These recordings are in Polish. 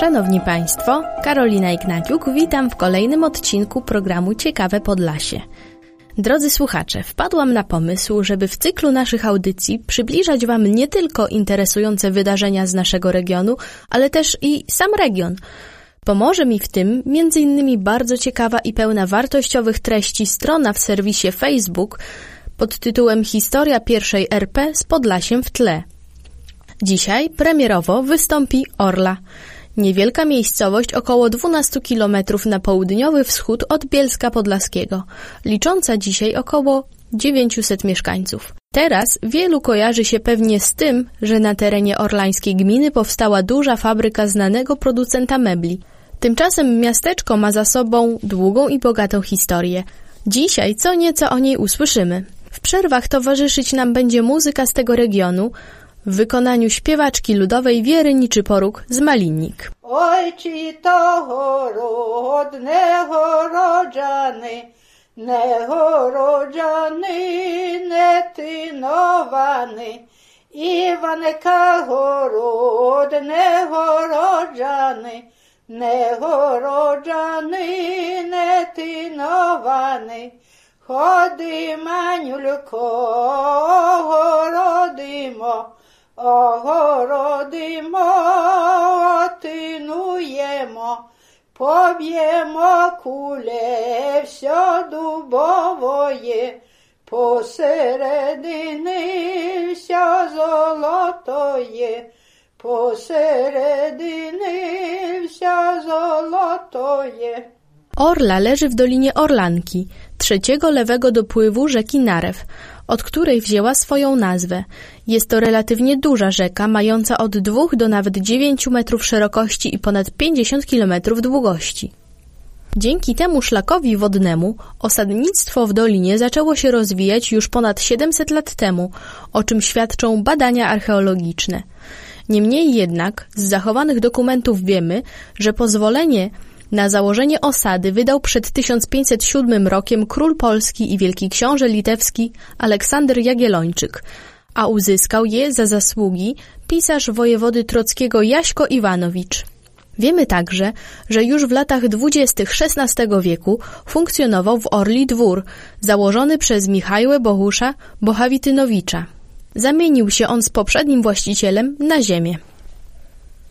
Szanowni Państwo, Karolina Ignaciuk, witam w kolejnym odcinku programu Ciekawe Podlasie. Drodzy słuchacze, wpadłam na pomysł, żeby w cyklu naszych audycji przybliżać Wam nie tylko interesujące wydarzenia z naszego regionu, ale też i sam region. Pomoże mi w tym m.in. bardzo ciekawa i pełna wartościowych treści strona w serwisie Facebook pod tytułem Historia pierwszej RP z Podlasiem w tle. Dzisiaj premierowo wystąpi Orla – Niewielka miejscowość około 12 km na południowy wschód od Bielska Podlaskiego, licząca dzisiaj około 900 mieszkańców. Teraz wielu kojarzy się pewnie z tym, że na terenie orlańskiej gminy powstała duża fabryka znanego producenta mebli. Tymczasem miasteczko ma za sobą długą i bogatą historię. Dzisiaj co nieco o niej usłyszymy. W przerwach towarzyszyć nam będzie muzyka z tego regionu, w wykonaniu śpiewaczki ludowej Wiery Niczyporuk z Malinnik. Ojci того родnego роджани, негороджани, не тиновани, Іванка городнего роджани, негороджани, не тиновани, Ходи, манюлько, городимо, огородимо, тинуємо, поб'ємо куле все дубовоє, посередини все золотоє, посередини все золотоє. Orla leży w dolinie Orlanki, trzeciego lewego dopływu rzeki Narew, od której wzięła swoją nazwę. Jest to relatywnie duża rzeka, mająca od 2 do nawet 9 metrów szerokości i ponad 50 kilometrów długości. Dzięki temu szlakowi wodnemu osadnictwo w dolinie zaczęło się rozwijać już ponad 700 lat temu, o czym świadczą badania archeologiczne. Niemniej jednak z zachowanych dokumentów wiemy, że pozwolenie na założenie osady wydał przed 1507 rokiem król polski i wielki książę litewski Aleksander Jagiellończyk, a uzyskał je za zasługi pisarz wojewody trockiego Jaśko Iwanowicz. Wiemy także, że już w latach dwudziestych XVI wieku funkcjonował w Orli dwór, założony przez Michałę Bohusza Bohawitynowicza. Zamienił się on z poprzednim właścicielem na ziemię.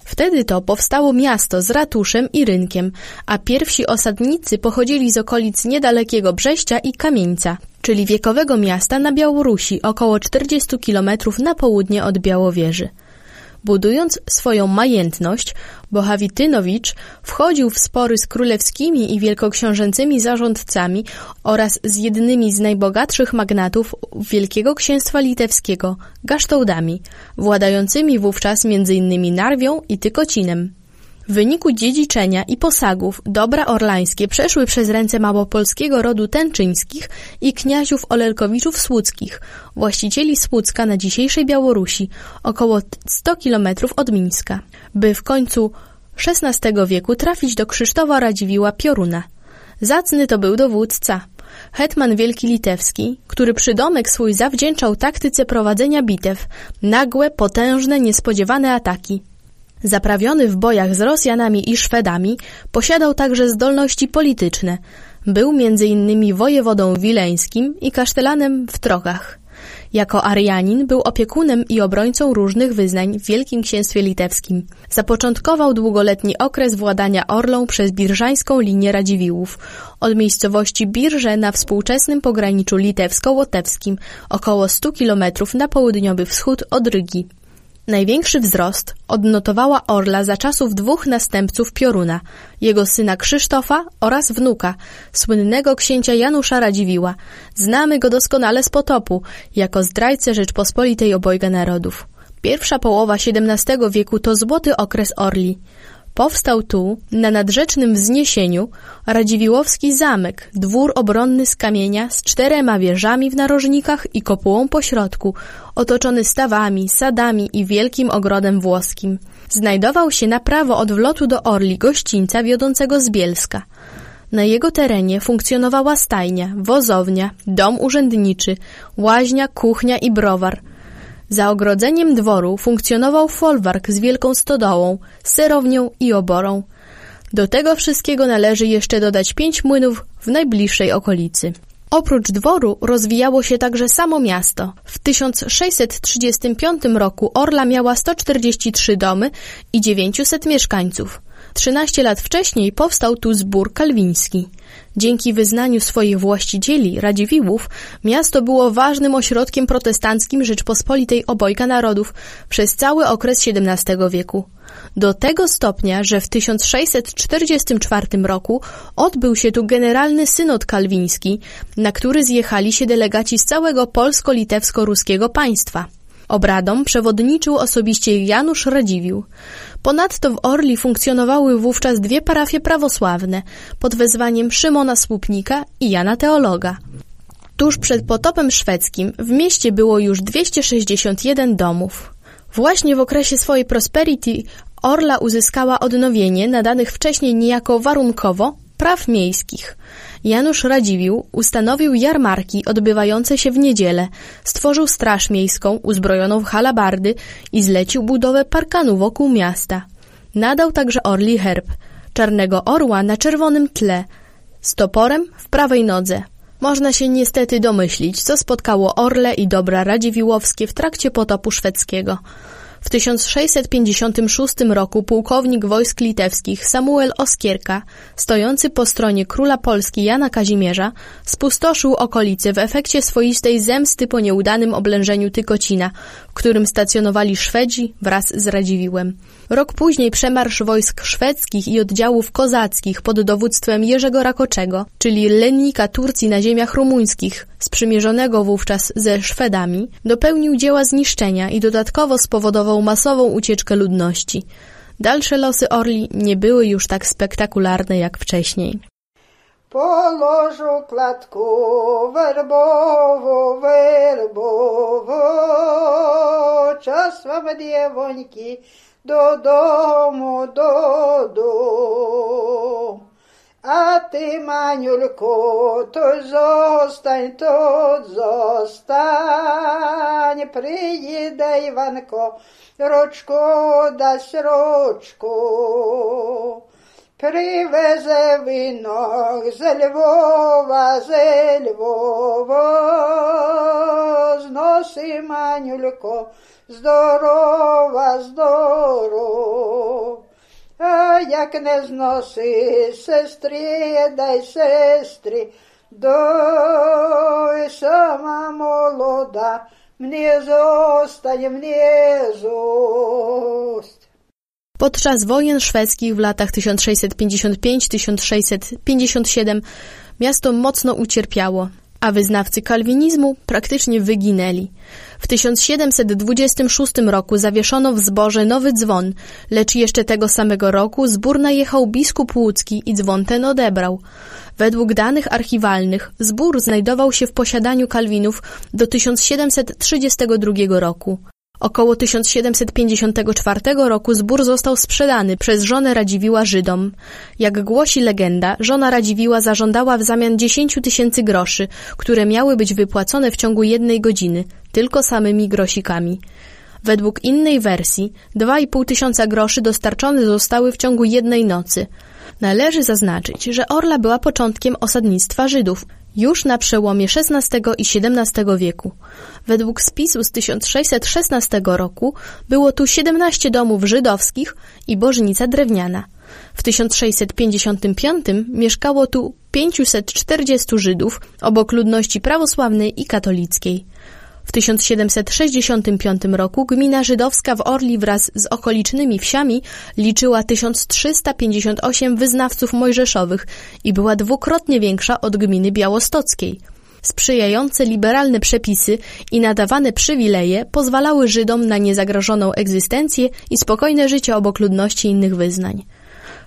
Wtedy to powstało miasto z ratuszem i rynkiem, a pierwsi osadnicy pochodzili z okolic niedalekiego Brześcia i Kamieńca, czyli wiekowego miasta na Białorusi, około 40 kilometrów na południe od Białowieży. Budując swoją majętność, Bohawitynowicz wchodził w spory z królewskimi i wielkoksiążęcymi zarządcami oraz z jednymi z najbogatszych magnatów Wielkiego Księstwa Litewskiego, Gasztołdami, władającymi wówczas m.in. Narwią i Tykocinem. W wyniku dziedziczenia i posagów dobra orlańskie przeszły przez ręce małopolskiego rodu Tęczyńskich i kniaziów Olelkowiczów Słudzkich, właścicieli Słudzka na dzisiejszej Białorusi, około 100 kilometrów od Mińska, by w końcu XVI wieku trafić do Krzysztofa Radziwiła Pioruna. Zacny to był dowódca, hetman Wielki Litewski, który przydomek swój zawdzięczał taktyce prowadzenia bitew, nagłe, potężne, niespodziewane ataki – Zaprawiony w bojach z Rosjanami i Szwedami, posiadał także zdolności polityczne. Był między innymi wojewodą wileńskim i kasztelanem w Trogach. Jako Arianin był opiekunem i obrońcą różnych wyznań w Wielkim Księstwie Litewskim. Zapoczątkował długoletni okres władania Orlą przez birżańską linię Radziwiłłów, od miejscowości Birże na współczesnym pograniczu litewsko-łotewskim, około 100 kilometrów na południowy wschód od Rygi. Największy wzrost odnotowała Orla za czasów dwóch następców Pioruna, jego syna Krzysztofa oraz wnuka, słynnego księcia Janusza Radziwiła. Znamy go doskonale z potopu, jako zdrajcę Rzeczpospolitej obojga narodów. Pierwsza połowa XVII wieku to złoty okres Orli. Powstał tu, na nadrzecznym wzniesieniu, Radziwiłowski zamek, dwór obronny z kamienia z czterema wieżami w narożnikach i kopułą pośrodku, otoczony stawami, sadami i wielkim ogrodem włoskim. Znajdował się na prawo od wlotu do Orli gościńca wiodącego z Bielska. Na jego terenie funkcjonowała stajnia, wozownia, dom urzędniczy, łaźnia, kuchnia i browar – za ogrodzeniem dworu funkcjonował folwark z wielką stodołą, serownią i oborą. Do tego wszystkiego należy jeszcze dodać pięć młynów w najbliższej okolicy. Oprócz dworu rozwijało się także samo miasto. W 1635 roku Orla miała 143 domy i 900 mieszkańców. 13 lat wcześniej powstał tu zbór kalwiński. Dzięki wyznaniu swoich właścicieli, Radziwiłłów, miasto było ważnym ośrodkiem protestanckim Rzeczpospolitej obojga narodów przez cały okres XVII wieku. Do tego stopnia, że w 1644 roku odbył się tu generalny synod kalwiński, na który zjechali się delegaci z całego polsko-litewsko-ruskiego państwa. Obradom przewodniczył osobiście Janusz Radziwiłł. Ponadto w Orli funkcjonowały wówczas dwie parafie prawosławne pod wezwaniem Szymona Słupnika i Jana Teologa. Tuż przed potopem szwedzkim w mieście było już 261 domów. Właśnie w okresie swojej prosperity Orla uzyskała odnowienie nadanych wcześniej niejako warunkowo praw miejskich. Janusz Radziwiłł ustanowił jarmarki odbywające się w niedzielę, stworzył straż miejską uzbrojoną w halabardy i zlecił budowę parkanu wokół miasta. Nadał także orli herb, czarnego orła na czerwonym tle, z toporem w prawej nodze. Można się niestety domyślić, co spotkało orle i dobra radziwiłowskie w trakcie potopu szwedzkiego. W 1656 roku pułkownik wojsk litewskich Samuel Oskierka, stojący po stronie króla Polski Jana Kazimierza, spustoszył okolice w efekcie swoistej zemsty po nieudanym oblężeniu Tykocina, którym stacjonowali Szwedzi wraz z Radziwiłem. Rok później przemarsz wojsk szwedzkich i oddziałów kozackich pod dowództwem Jerzego Rakoczego, czyli lennika Turcji na ziemiach rumuńskich, sprzymierzonego wówczas ze Szwedami, dopełnił dzieła zniszczenia i dodatkowo spowodował masową ucieczkę ludności. Dalsze losy Orli nie były już tak spektakularne jak wcześniej. Po łożu klatku werbowo, werbowo, час вам, дівоньки, додому, додому. А ти, манюлько, то зостань, то зостань, приїде Іванко, рочко дасть рочку. Привезе вінок з Львова, з Львова, зноси манюлько, здорова, здорова. А як не зноси сестри, дай сестри, дой сама молода, mnie zostań, mnie zost. Podczas wojen szwedzkich w latach 1655-1657 miasto mocno ucierpiało, a wyznawcy kalwinizmu praktycznie wyginęli. W 1726 roku zawieszono w zborze nowy dzwon, lecz jeszcze tego samego roku zbór najechał biskup łódzki i dzwon ten odebrał. Według danych archiwalnych zbór znajdował się w posiadaniu Kalwinów do 1732 roku. Około 1754 roku zbór został sprzedany przez żonę Radziwiła Żydom. Jak głosi legenda, żona Radziwiła zażądała w zamian 10 tysięcy groszy, które miały być wypłacone w ciągu jednej godziny, tylko samymi grosikami. Według innej wersji 2,5 tysiąca groszy dostarczone zostały w ciągu jednej nocy. Należy zaznaczyć, że Orla była początkiem osadnictwa Żydów, już na przełomie XVI i XVII wieku. Według spisu z 1616 roku było tu 17 domów żydowskich i bożnica drewniana. W 1655 mieszkało tu 540 Żydów obok ludności prawosławnej i katolickiej. W 1765 roku gmina żydowska w Orli wraz z okolicznymi wsiami liczyła 1358 wyznawców mojżeszowych i była dwukrotnie większa od gminy białostockiej. Sprzyjające liberalne przepisy i nadawane przywileje pozwalały Żydom na niezagrożoną egzystencję i spokojne życie obok ludności innych wyznań.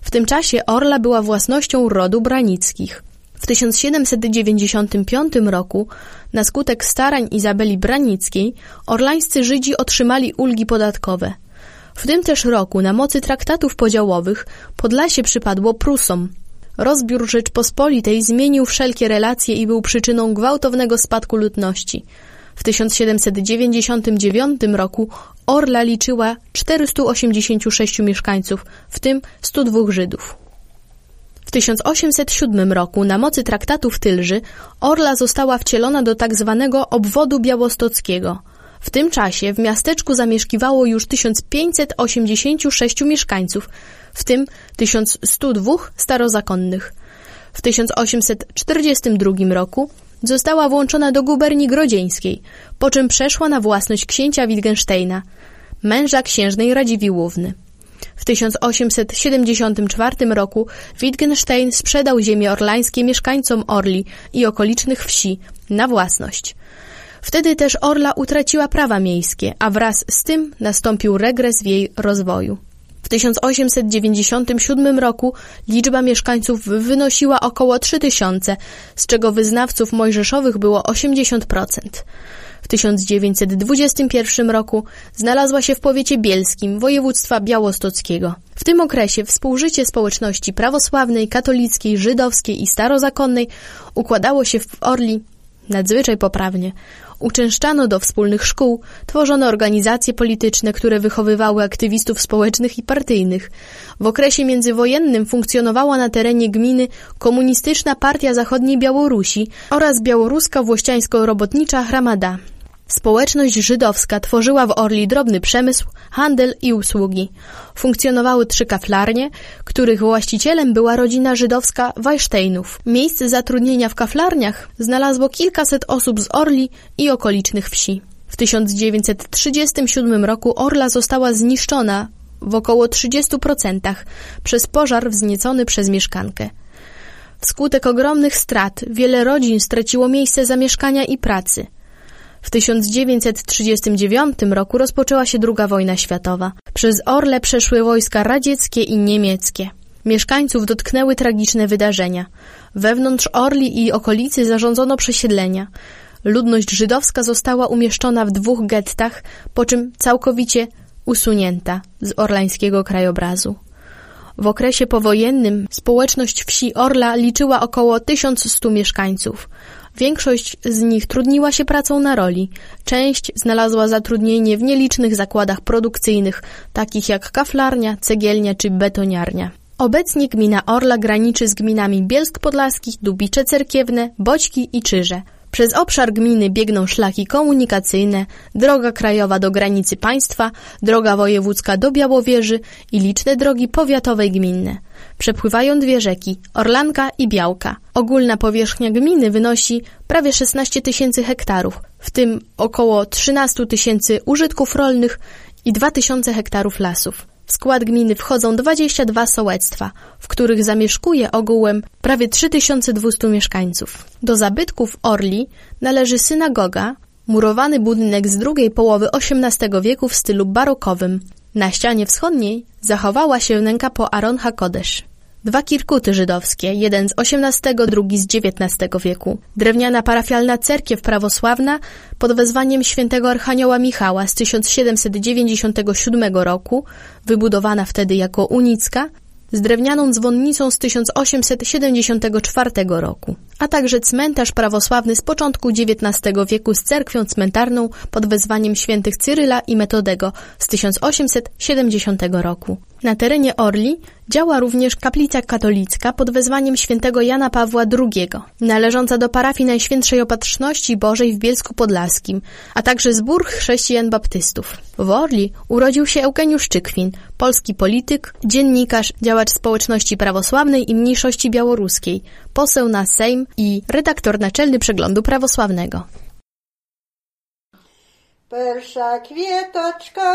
W tym czasie Orla była własnością rodu Branickich. W 1795 roku, na skutek starań Izabeli Branickiej, orlańscy Żydzi otrzymali ulgi podatkowe. W tym też roku, na mocy traktatów podziałowych, Podlasie przypadło Prusom. Rozbiór Rzeczpospolitej zmienił wszelkie relacje i był przyczyną gwałtownego spadku ludności. W 1799 roku Orla liczyła 486 mieszkańców, w tym 102 Żydów. W 1807 roku na mocy traktatu w Tylży Orla została wcielona do tak zwanego obwodu białostockiego. W tym czasie w miasteczku zamieszkiwało już 1586 mieszkańców, w tym 1102 starozakonnych. W 1842 roku została włączona do guberni grodzieńskiej, po czym przeszła na własność księcia Wittgensteina, męża księżnej Radziwiłłówny. W 1874 roku Wittgenstein sprzedał ziemie orlańskie mieszkańcom Orli i okolicznych wsi na własność. Wtedy też Orla utraciła prawa miejskie, a wraz z tym nastąpił regres w jej rozwoju. W 1897 roku liczba mieszkańców wynosiła około 3000, z czego wyznawców mojżeszowych było 80%. W 1921 roku znalazła się w powiecie bielskim województwa białostockiego. W tym okresie współżycie społeczności prawosławnej, katolickiej, żydowskiej i starozakonnej układało się w Orli nadzwyczaj poprawnie. Uczęszczano do wspólnych szkół, tworzono organizacje polityczne, które wychowywały aktywistów społecznych i partyjnych. W okresie międzywojennym funkcjonowała na terenie gminy Komunistyczna Partia Zachodniej Białorusi oraz Białoruska Włościańsko-Robotnicza Hramada. Społeczność żydowska tworzyła w Orli drobny przemysł, handel i usługi. Funkcjonowały trzy kaflarnie, których właścicielem była rodzina żydowska Wajsztejnów. Miejsce zatrudnienia w kaflarniach znalazło kilkaset osób z Orli i okolicznych wsi. W 1937 roku Orla została zniszczona w około 30% przez pożar wzniecony przez mieszkankę. Wskutek ogromnych strat wiele rodzin straciło miejsce zamieszkania i pracy – w 1939 roku rozpoczęła się II wojna światowa. Przez Orle przeszły wojska radzieckie i niemieckie. Mieszkańców dotknęły tragiczne wydarzenia. Wewnątrz Orli i okolicy zarządzono przesiedlenia. Ludność żydowska została umieszczona w dwóch gettach, po czym całkowicie usunięta z orlańskiego krajobrazu. W okresie powojennym społeczność wsi Orla liczyła około 1100 mieszkańców. Większość z nich trudniła się pracą na roli. Część znalazła zatrudnienie w nielicznych zakładach produkcyjnych, takich jak kaflarnia, cegielnia czy betoniarnia. Obecnie gmina Orla graniczy z gminami Bielsk Podlaskich, Dubicze Cerkiewne, Boćki i Czyże. Przez obszar gminy biegną szlaki komunikacyjne, droga krajowa do granicy państwa, droga wojewódzka do Białowieży i liczne drogi powiatowe i gminne. Przepływają dwie rzeki, Orlanka i Białka. Ogólna powierzchnia gminy wynosi prawie 16 tysięcy hektarów, w tym około 13 tysięcy użytków rolnych i 2 tysiące hektarów lasów. W skład gminy wchodzą 22 sołectwa, w których zamieszkuje ogółem prawie 3200 mieszkańców. Do zabytków Orli należy synagoga, murowany budynek z drugiej połowy XVIII wieku w stylu barokowym. Na ścianie wschodniej zachowała się wnęka po Aron HaKodesz. Dwa kirkuty żydowskie, jeden z XVIII, drugi z XIX wieku. Drewniana parafialna cerkiew prawosławna pod wezwaniem świętego Archanioła Michała z 1797 roku, wybudowana wtedy jako unicka, z drewnianą dzwonnicą z 1874 roku, a także cmentarz prawosławny z początku XIX wieku z cerkwią cmentarną pod wezwaniem świętych Cyryla i Metodego z 1870 roku. Na terenie Orli działa również kaplica katolicka pod wezwaniem świętego Jana Pawła II, należąca do parafii Najświętszej Opatrzności Bożej w Bielsku Podlaskim, a także zbór chrześcijan baptystów. W Orli urodził się Eugeniusz Czykwin, polski polityk, dziennikarz, działacz społeczności prawosławnej i mniejszości białoruskiej, poseł na Sejm i redaktor naczelny przeglądu prawosławnego. Перша квіточка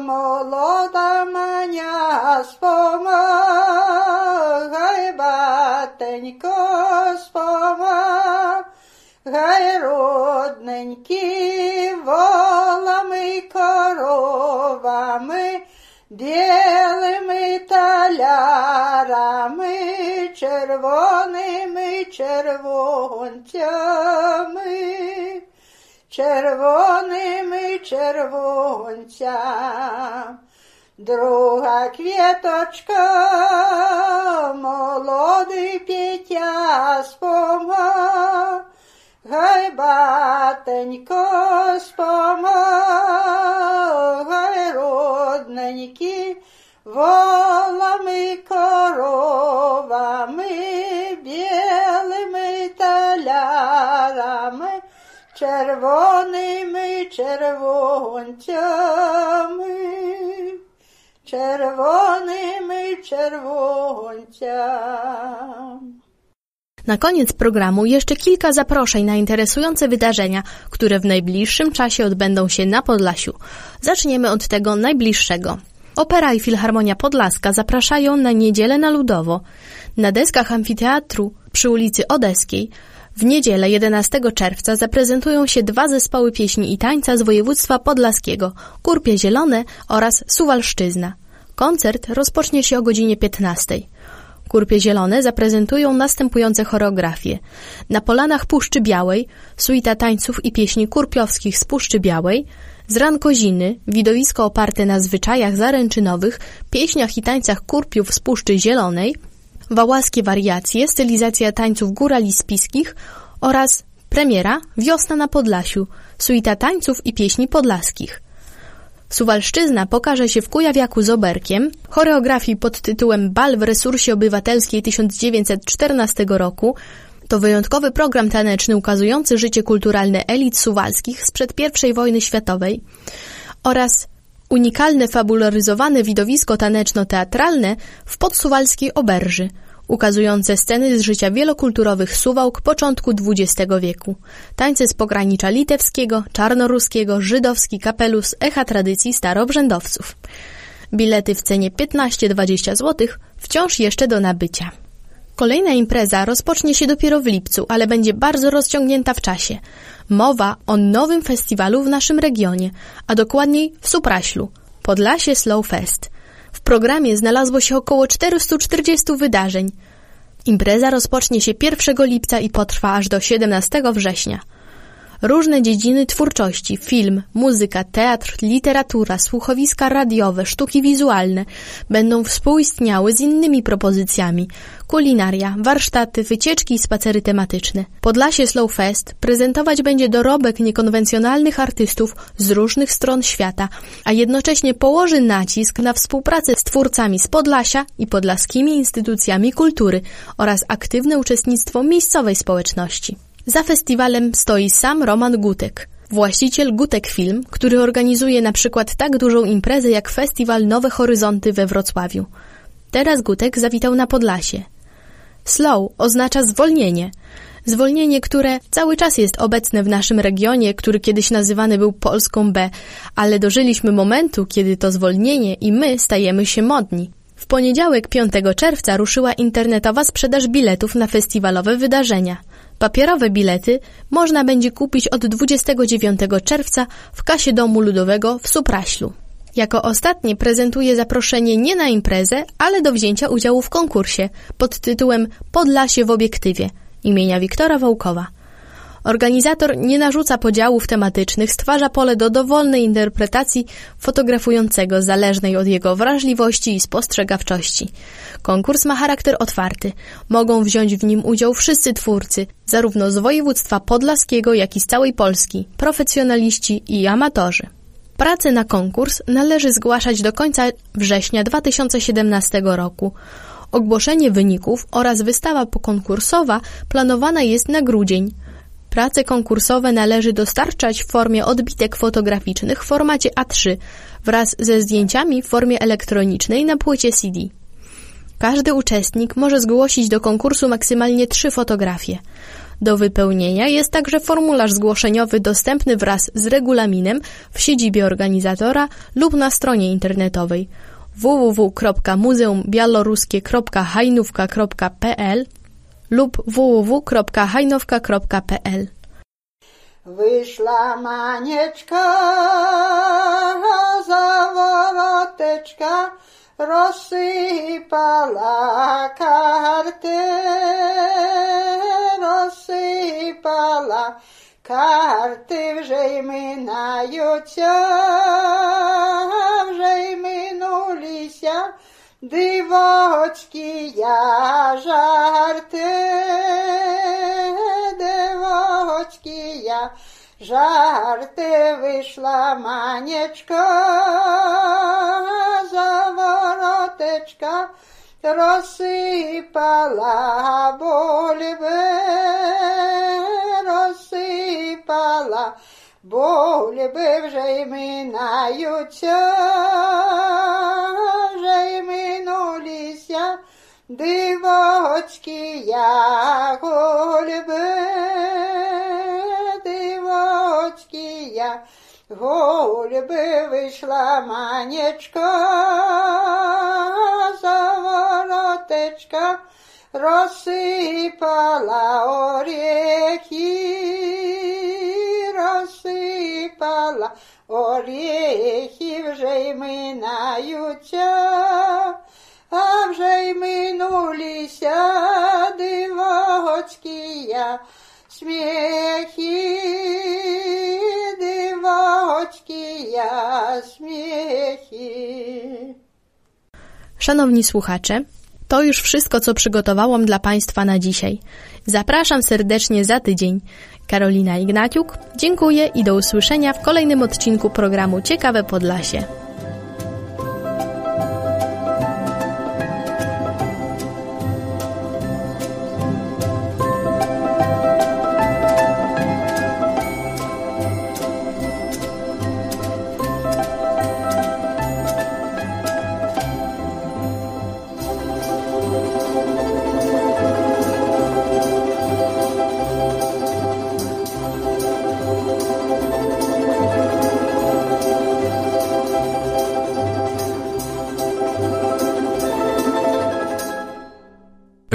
молода маня спомагай, батенько, спомагай, родненькі волами, коровами, білими талярами, червоними червонцями червоними червонцям. Друга квіточка, молодий п'яття спома, гай батенько спома, гай родненькі, волами червоними червонцями, червоними червонцями. Na koniec programu jeszcze kilka zaproszeń na interesujące wydarzenia, które w najbliższym czasie odbędą się na Podlasiu. Zaczniemy od tego najbliższego. Opera i Filharmonia Podlaska zapraszają na niedzielę na Ludowo. Na deskach amfiteatru przy ulicy Odeskiej w niedzielę 11 czerwca zaprezentują się dwa zespoły pieśni i tańca z województwa podlaskiego Kurpie Zielone oraz Suwalszczyzna. Koncert rozpocznie się o godzinie 15. Kurpie Zielone zaprezentują następujące choreografie. Na polanach Puszczy Białej suita tańców i pieśni kurpiowskich z Puszczy Białej, z Rankoziny, widowisko oparte na zwyczajach zaręczynowych, pieśniach i tańcach kurpiów z Puszczy Zielonej, wałaskie wariacje, stylizacja tańców górali spiskich oraz premiera Wiosna na Podlasiu, suita tańców i pieśni podlaskich. Suwalszczyzna pokaże się w Kujawiaku z Oberkiem, choreografii pod tytułem Bal w resursie obywatelskiej 1914 roku, to wyjątkowy program taneczny ukazujący życie kulturalne elit suwalskich sprzed I wojny światowej oraz unikalne fabularyzowane widowisko taneczno-teatralne w podsuwalskiej oberży, ukazujące sceny z życia wielokulturowych Suwałk początku XX wieku. Tańce z pogranicza litewskiego, czarnoruskiego, żydowski kapelus echa tradycji starobrzędowców. Bilety w cenie 15-20 zł wciąż jeszcze do nabycia. Kolejna impreza rozpocznie się dopiero w lipcu, ale będzie bardzo rozciągnięta w czasie. Mowa o nowym festiwalu w naszym regionie, a dokładniej w Supraślu, Podlasie Slow Fest. Programie znalazło się około 440 wydarzeń. Impreza rozpocznie się 1 lipca i potrwa aż do 17 września. Różne dziedziny twórczości, film, muzyka, teatr, literatura, słuchowiska radiowe, sztuki wizualne będą współistniały z innymi propozycjami. Kulinaria, warsztaty, wycieczki i spacery tematyczne. Podlasie Slow Fest prezentować będzie dorobek niekonwencjonalnych artystów z różnych stron świata, a jednocześnie położy nacisk na współpracę z twórcami z Podlasia i podlaskimi instytucjami kultury oraz aktywne uczestnictwo miejscowej społeczności. Za festiwalem stoi sam Roman Gutek, właściciel Gutek Film, który organizuje na przykład tak dużą imprezę jak festiwal Nowe Horyzonty we Wrocławiu. Teraz Gutek zawitał na Podlasie. Slow oznacza zwolnienie. Zwolnienie, które cały czas jest obecne w naszym regionie, który kiedyś nazywany był Polską B, ale dożyliśmy momentu, kiedy to zwolnienie i my stajemy się modni. W poniedziałek 5 czerwca ruszyła internetowa sprzedaż biletów na festiwalowe wydarzenia – Papierowe bilety można będzie kupić od 29 czerwca w kasie Domu Ludowego w Supraślu. Jako ostatnie prezentuje zaproszenie nie na imprezę, ale do wzięcia udziału w konkursie pod tytułem Podlasie w obiektywie imienia Wiktora Wołkowa – Organizator nie narzuca podziałów tematycznych, stwarza pole do dowolnej interpretacji fotografującego, zależnej od jego wrażliwości i spostrzegawczości. Konkurs ma charakter otwarty. Mogą wziąć w nim udział wszyscy twórcy, zarówno z województwa podlaskiego, jak i z całej Polski, profesjonaliści i amatorzy. Prace na konkurs należy zgłaszać do końca września 2017 roku. Ogłoszenie wyników oraz wystawa pokonkursowa planowana jest na grudzień. Prace konkursowe należy dostarczać w formie odbitek fotograficznych w formacie A3 wraz ze zdjęciami w formie elektronicznej na płycie CD. Każdy uczestnik może zgłosić do konkursu maksymalnie trzy fotografie. Do wypełnienia jest także formularz zgłoszeniowy dostępny wraz z regulaminem w siedzibie organizatora lub na stronie internetowej www.muzeumbiałoruskie.hajnówka.pl lub www.hajnówka.pl Wyszła manieczka za woroteczka, rozsypała kartę, rozsypała karty, wrzejmy na jucia, wrzejmy Дивочки я жарти, дивочки я жарти. Вийшла манечка, заворотечка, розсипала бульби, розсипала бульби вже й минаються. Дивочки я голюби, дивочки я голюби вийшла манечка, заворотечка розсипала орехи, розсипала орехи вже й минаються. Wrzejmy nulisia, dywoczki ja, śmiechy, dywoczki ja, śmiechy. Szanowni słuchacze, to już wszystko, co przygotowałam dla Państwa na dzisiaj. Zapraszam serdecznie za tydzień. Karolina Ignaciuk, dziękuję i do usłyszenia w kolejnym odcinku programu Ciekawe Podlasie.